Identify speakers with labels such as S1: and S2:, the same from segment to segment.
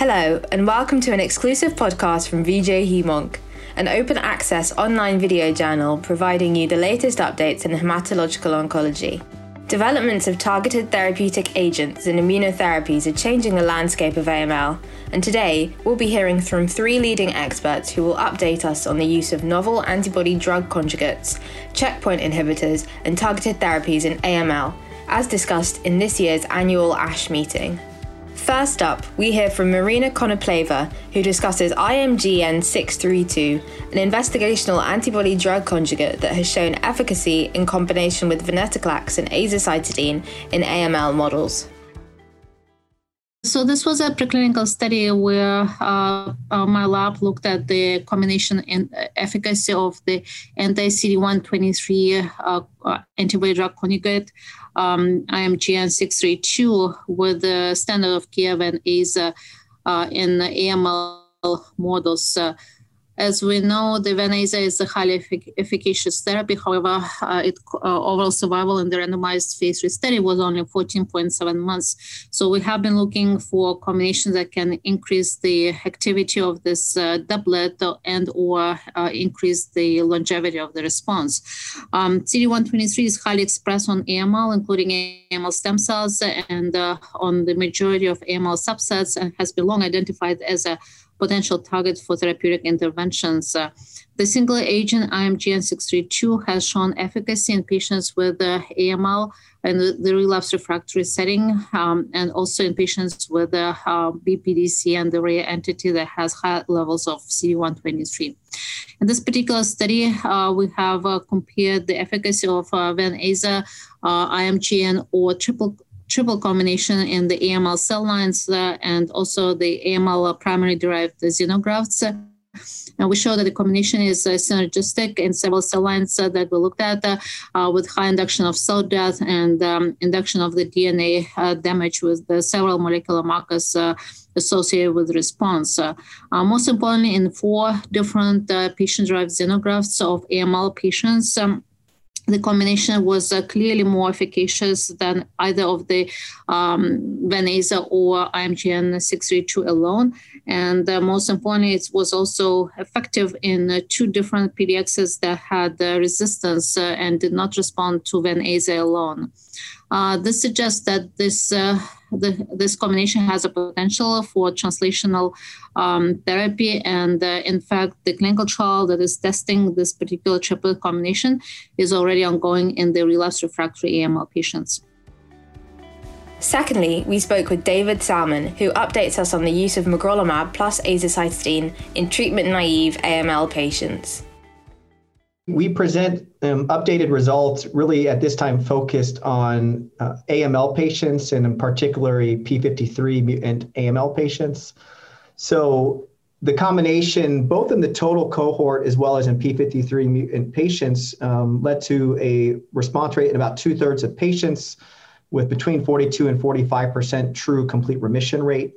S1: Hello, and welcome to an exclusive podcast from VJ Hemonc, an open access online video journal providing you the latest updates in hematological oncology. Developments of targeted therapeutic agents and immunotherapies are changing the landscape of AML, and today we'll be hearing from three leading experts who will update us on the use of novel antibody drug conjugates, checkpoint inhibitors, and targeted therapies in AML, as discussed in this year's annual ASH meeting. First up, we hear from Marina Konopleva, who discusses IMGN 632, an investigational antibody drug conjugate that has shown efficacy in combination with venetoclax and azacitidine in AML models.
S2: So this was a preclinical study where uh, uh, my lab looked at the combination and efficacy of the anti-CD123 uh, uh, antibody drug conjugate um, IMGN 632 with the standard of care Ven-Aza uh, in AML models. As we know, the Venaza is a highly effic- efficacious therapy. However, uh, it, uh, overall survival in the randomized phase 3 study was only 14.7 months. So we have been looking for combinations that can increase the activity of this uh, doublet and or uh, increase the longevity of the response. Um, CD123 is highly expressed on AML, including AML stem cells, and uh, on the majority of AML subsets, and has been long identified as a potential targets for therapeutic interventions. Uh, the single agent IMGN 632 has shown efficacy in patients with uh, AML in the, the, relapse refractory setting, um, and also in patients with uh, BPDC and the rare entity that has high levels of CD123. In this particular study, uh, we have uh, compared the efficacy of uh, Ven-Aza, uh, IMGN, or triple triple combination in the AML cell lines uh, and also the AML primary derived xenografts. And we show that the combination is uh, synergistic in several cell lines uh, that we looked at uh, uh with high induction of cell death and um, induction of the DNA uh, damage with the several molecular markers uh, associated with response. most importantly, in four different patient-derived xenografts of AML patients, um, the combination was uh, clearly more efficacious than either of the um, or IMGN 632 alone. And uh, most importantly, it was also effective in uh, two different PDXs that had uh, resistance uh, and did not respond to Ven-Aza alone. Uh, this suggests that this the, this combination has a potential for translational um, therapy. And uh, in fact, the clinical trial that is testing this particular triple combination is already ongoing in the relapsed refractory AML patients.
S1: Secondly, we spoke with David Sallman, who updates us on the use of magrolimab plus azacitidine in treatment naive AML patients.
S3: We present um, updated results really at this time focused on uh, AML patients and in particular P53 mutant AML patients. So the combination, both in the total cohort as well as in P53 mutant patients, um, led to a response rate in about two thirds of patients with between 42 and 45% true complete remission rate,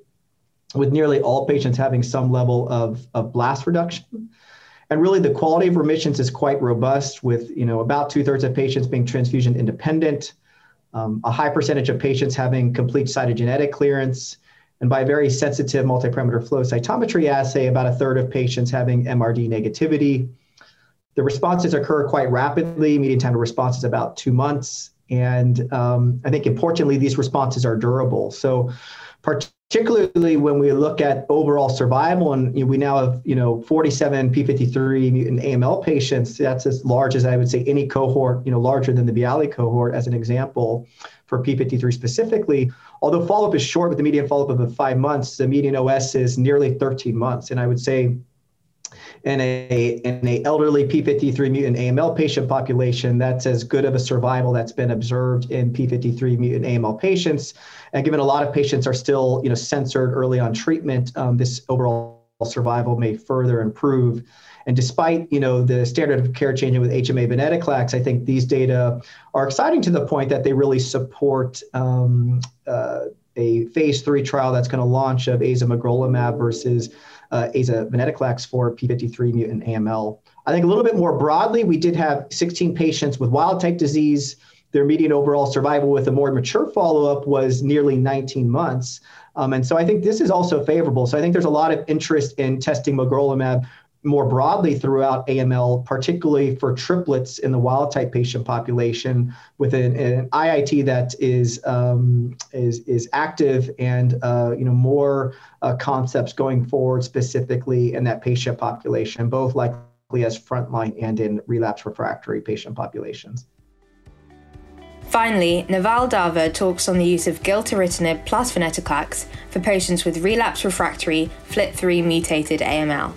S3: with nearly all patients having some level of, of blast reduction. And really, the quality of remissions is quite robust, with you know about two thirds of patients being transfusion independent, um, a high percentage of patients having complete cytogenetic clearance, and by a very sensitive multiparameter flow cytometry assay, about a third of patients having MRD negativity. The responses occur quite rapidly. Median time to response is about two months, and um, I think importantly, these responses are durable. So, part- particularly when we look at overall survival, and you know, we now have you know 47 p53 mutant AML patients. That's as large as I would say any cohort, you know, larger than the VIALE cohort, as an example, for p53 specifically. Although follow-up is short, with the median follow-up of five months, the median OS is nearly 13 months, and I would say in a in a elderly p53 mutant AML patient population, that's as good of a survival that's been observed in p53 mutant AML patients. And given a lot of patients are still you know censored early on treatment, um, this overall survival may further improve. And despite you know the standard of care changing with HMA venetoclax, I think these data are exciting to the point that they really support um, uh, a phase three trial that's going to launch of azamagrolimab versus uh, aza venetoclax for p53 mutant AML. I think a little bit more broadly, we did have 16 patients with wild type disease their median overall survival with a more mature follow-up was nearly 19 months. Um, and so I think this is also favorable. So I think there's a lot of interest in testing magrolimab more broadly throughout AML, particularly for triplets in the wild type patient population, with an, an IIT that is um, is is active and uh, you know more uh, concepts going forward specifically in that patient population, both likely as frontline and in relapse refractory patient populations.
S1: Finally, Naval Daver talks on the use of gilteritinib plus venetoclax for patients with relapse refractory FLT3 mutated AML.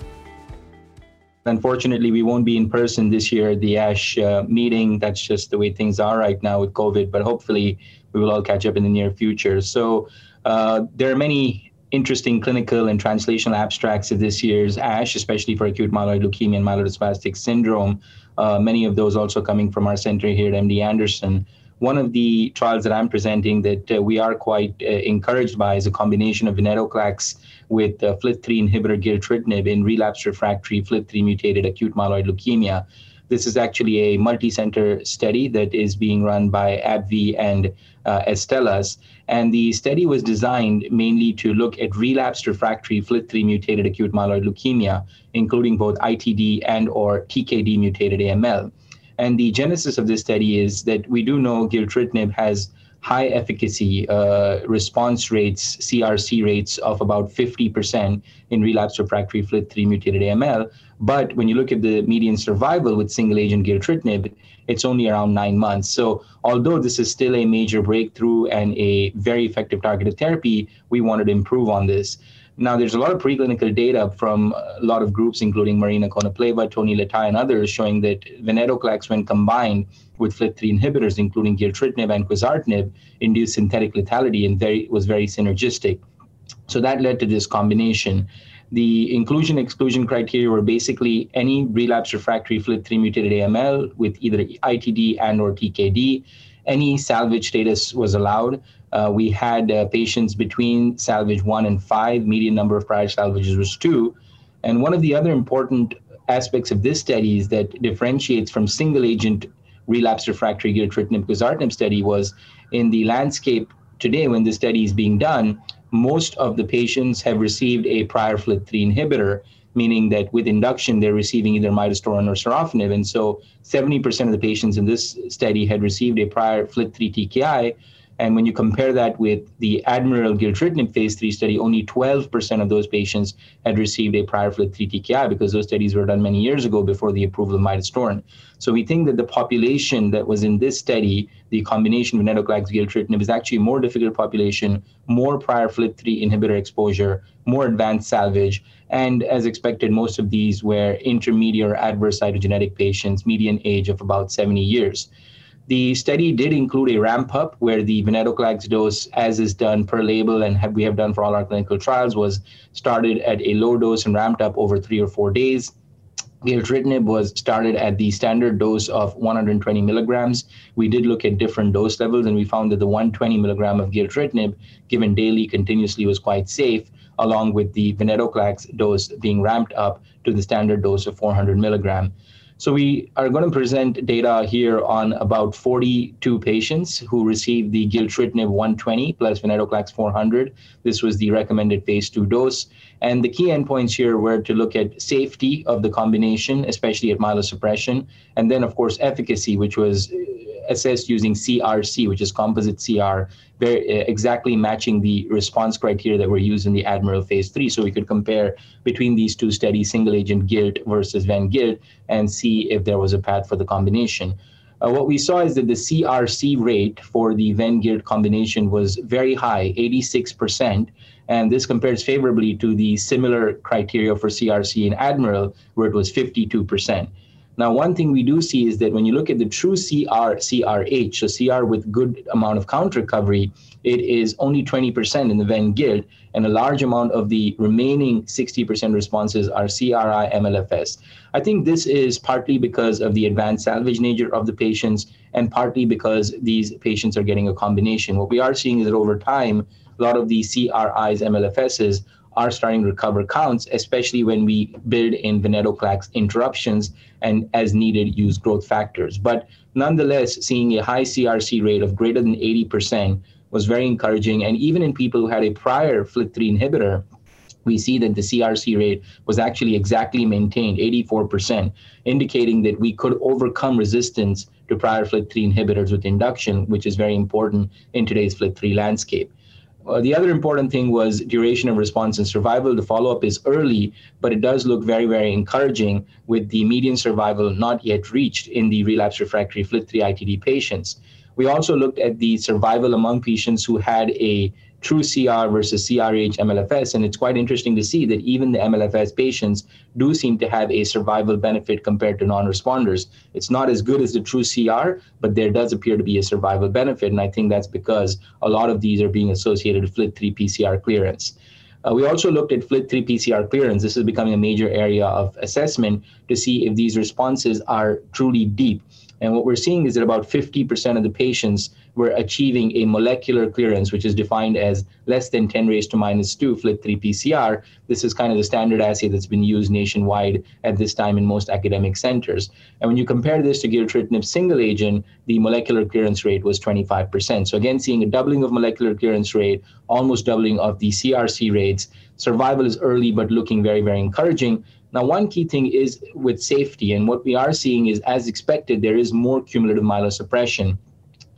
S4: Unfortunately, we won't be in person this year at the ASH uh, meeting. That's just the way things are right now with COVID, but hopefully we will all catch up in the near future. So uh, there are many interesting clinical and translational abstracts at this year's ASH, especially for acute myeloid leukemia and myelodysplastic syndrome. Uh, many of those also coming from our center here at MD Anderson. One of the trials that I'm presenting that uh, we are quite uh, encouraged by is a combination of venetoclax with uh, FLT3 inhibitor gilteritinib in relapsed refractory FLT3 mutated acute myeloid leukemia. This is actually a multi-center study that is being run by AbbVie and uh, Astellas. And the study was designed mainly to look at relapsed refractory FLT3 mutated acute myeloid leukemia, including both ITD and or TKD mutated AML. And the genesis of this study is that we do know gilteritinib has high efficacy uh, response rates, CRC rates of about 50% in relapsed refractory FLT3 mutated AML. But when you look at the median survival with single agent gilteritinib, it's only around nine months. So although this is still a major breakthrough and a very effective targeted therapy, we wanted to improve on this. Now, there's a lot of preclinical data from a lot of groups, including Marina Konopleva, Tony Letai, and others, showing that venetoclax, when combined with FLT3 inhibitors, including gilteritinib and quizartinib, induced synthetic lethality and very, was very synergistic. So that led to this combination. The inclusion exclusion criteria were basically any relapse refractory FLT3 mutated AML with either ITD and or TKD. Any salvage status was allowed. Uh, we had uh, patients between salvage one and five. Median number of prior salvages was two. And one of the other important aspects of this study is that differentiates from single agent relapse refractory gilteritinib quizartinib study was in the landscape today when the study is being done, most of the patients have received a prior FLT3 inhibitor, meaning that with induction, they're receiving either midostaurin or sorafenib. And so 70% of the patients in this study had received a prior FLT3 TKI, and when you compare that with the Admiral gilteritinib phase three study, only 12% of those patients had received a prior FLT3 TKI because those studies were done many years ago before the approval of midostaurin. So we think that the population that was in this study, the combination of venetoclax gilteritinib, is actually a more difficult population, more prior FLT3 inhibitor exposure, more advanced salvage, and as expected, most of these were intermediate or adverse cytogenetic patients, median age of about 70 years. The study did include a ramp up where the venetoclax dose, as is done per label and have, we have done for all our clinical trials, was started at a low dose and ramped up over three or four days. Gilteritinib was started at the standard dose of 120 milligrams. We did look at different dose levels, and we found that the 120 milligram of gilteritinib given daily continuously was quite safe, along with the venetoclax dose being ramped up to the standard dose of 400 milligram. So we are going to present data here on about 42 patients who received the gilteritinib 120 plus venetoclax 400. This was the recommended phase two dose. And the key endpoints here were to look at safety of the combination, especially at myelosuppression, and then, of course, efficacy, which was assessed using CRC, which is composite CR, very uh, exactly matching the response criteria that were used in the Admiral phase three. So we could compare between these two studies, single agent gilt versus Ven gilt, and see if there was a path for the combination. Uh, what we saw is that the CRC rate for the Ven gilt combination was very high, 86%. And this compares favorably to the similar criteria for CRC in Admiral, where it was 52%. Now, one thing we do see is that when you look at the true CR, CRH, so CR with good amount of count recovery, it is only 20% in the Ven gilt, and a large amount of the remaining 60% responses are CRI MLFS. I think this is partly because of the advanced salvage nature of the patients, and partly because these patients are getting a combination. What we are seeing is that over time, a lot of the CRIs, MLFSs are starting to recover counts, especially when we build in venetoclax interruptions and as needed use growth factors. But nonetheless, seeing a high CRC rate of greater than 80% was very encouraging. And even in people who had a prior FLT3 inhibitor, we see that the CRC rate was actually exactly maintained, 84%, indicating that we could overcome resistance to prior FLT3 inhibitors with induction, which is very important in today's FLT3 landscape. Uh, the other important thing was duration of response and survival. The follow up is early, but it does look very, very encouraging with the median survival not yet reached in the relapse refractory FLT3 ITD patients. We also looked at the survival among patients who had a true CR versus CRh MLFS. And it's quite interesting to see that even the MLFS patients do seem to have a survival benefit compared to non responders. It's not as good as the true CR, but there does appear to be a survival benefit. And I think that's because a lot of these are being associated with FLT3 PCR clearance. Uh, we also looked at FLT3 PCR clearance. This is becoming a major area of assessment to see if these responses are truly deep. And what we're seeing is that about 50% of the patients were achieving a molecular clearance, which is defined as less than 10 raised to minus 2 FLT3 PCR. This is kind of the standard assay that's been used nationwide at this time in most academic centers. And when you compare this to gilteritinib single agent, the molecular clearance rate was 25%. So again, seeing a doubling of molecular clearance rate, almost doubling of the CRC rates. Survival is early, but looking very, very encouraging. Now, one key thing is with safety, and what we are seeing is, as expected, there is more cumulative myelosuppression.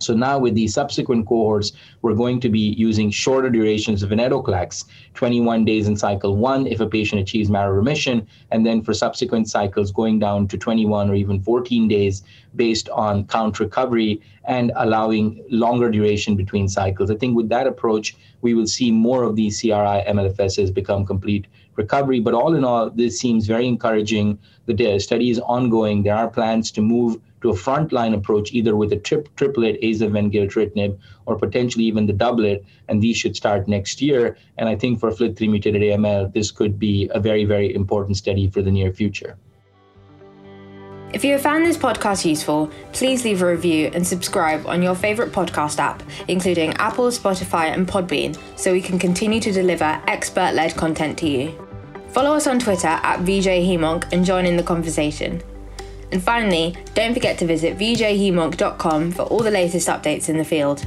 S4: So now with the subsequent cohorts, we're going to be using shorter durations of venetoclax, 21 days in cycle one if a patient achieves marrow remission, and then for subsequent cycles going down to 21 or even 14 days based on count recovery and allowing longer duration between cycles. I think with that approach, we will see more of these CRI MLFSs become complete recovery. But all in all, this seems very encouraging. The study is ongoing. There are plans to move to a frontline approach, either with a trip, triplet, azaven, gilteritinib, or potentially even the doublet, and these should start next year. And I think for FLT3 mutated AML, this could be a very, very important study for the near future.
S1: If you have found this podcast useful, please leave a review and subscribe on your favourite podcast app, including Apple, Spotify, and Podbean, so we can continue to deliver expert led content to you. Follow us on Twitter at VJHemOnc and join in the conversation. And finally, don't forget to visit vjhemonc.com for all the latest updates in the field.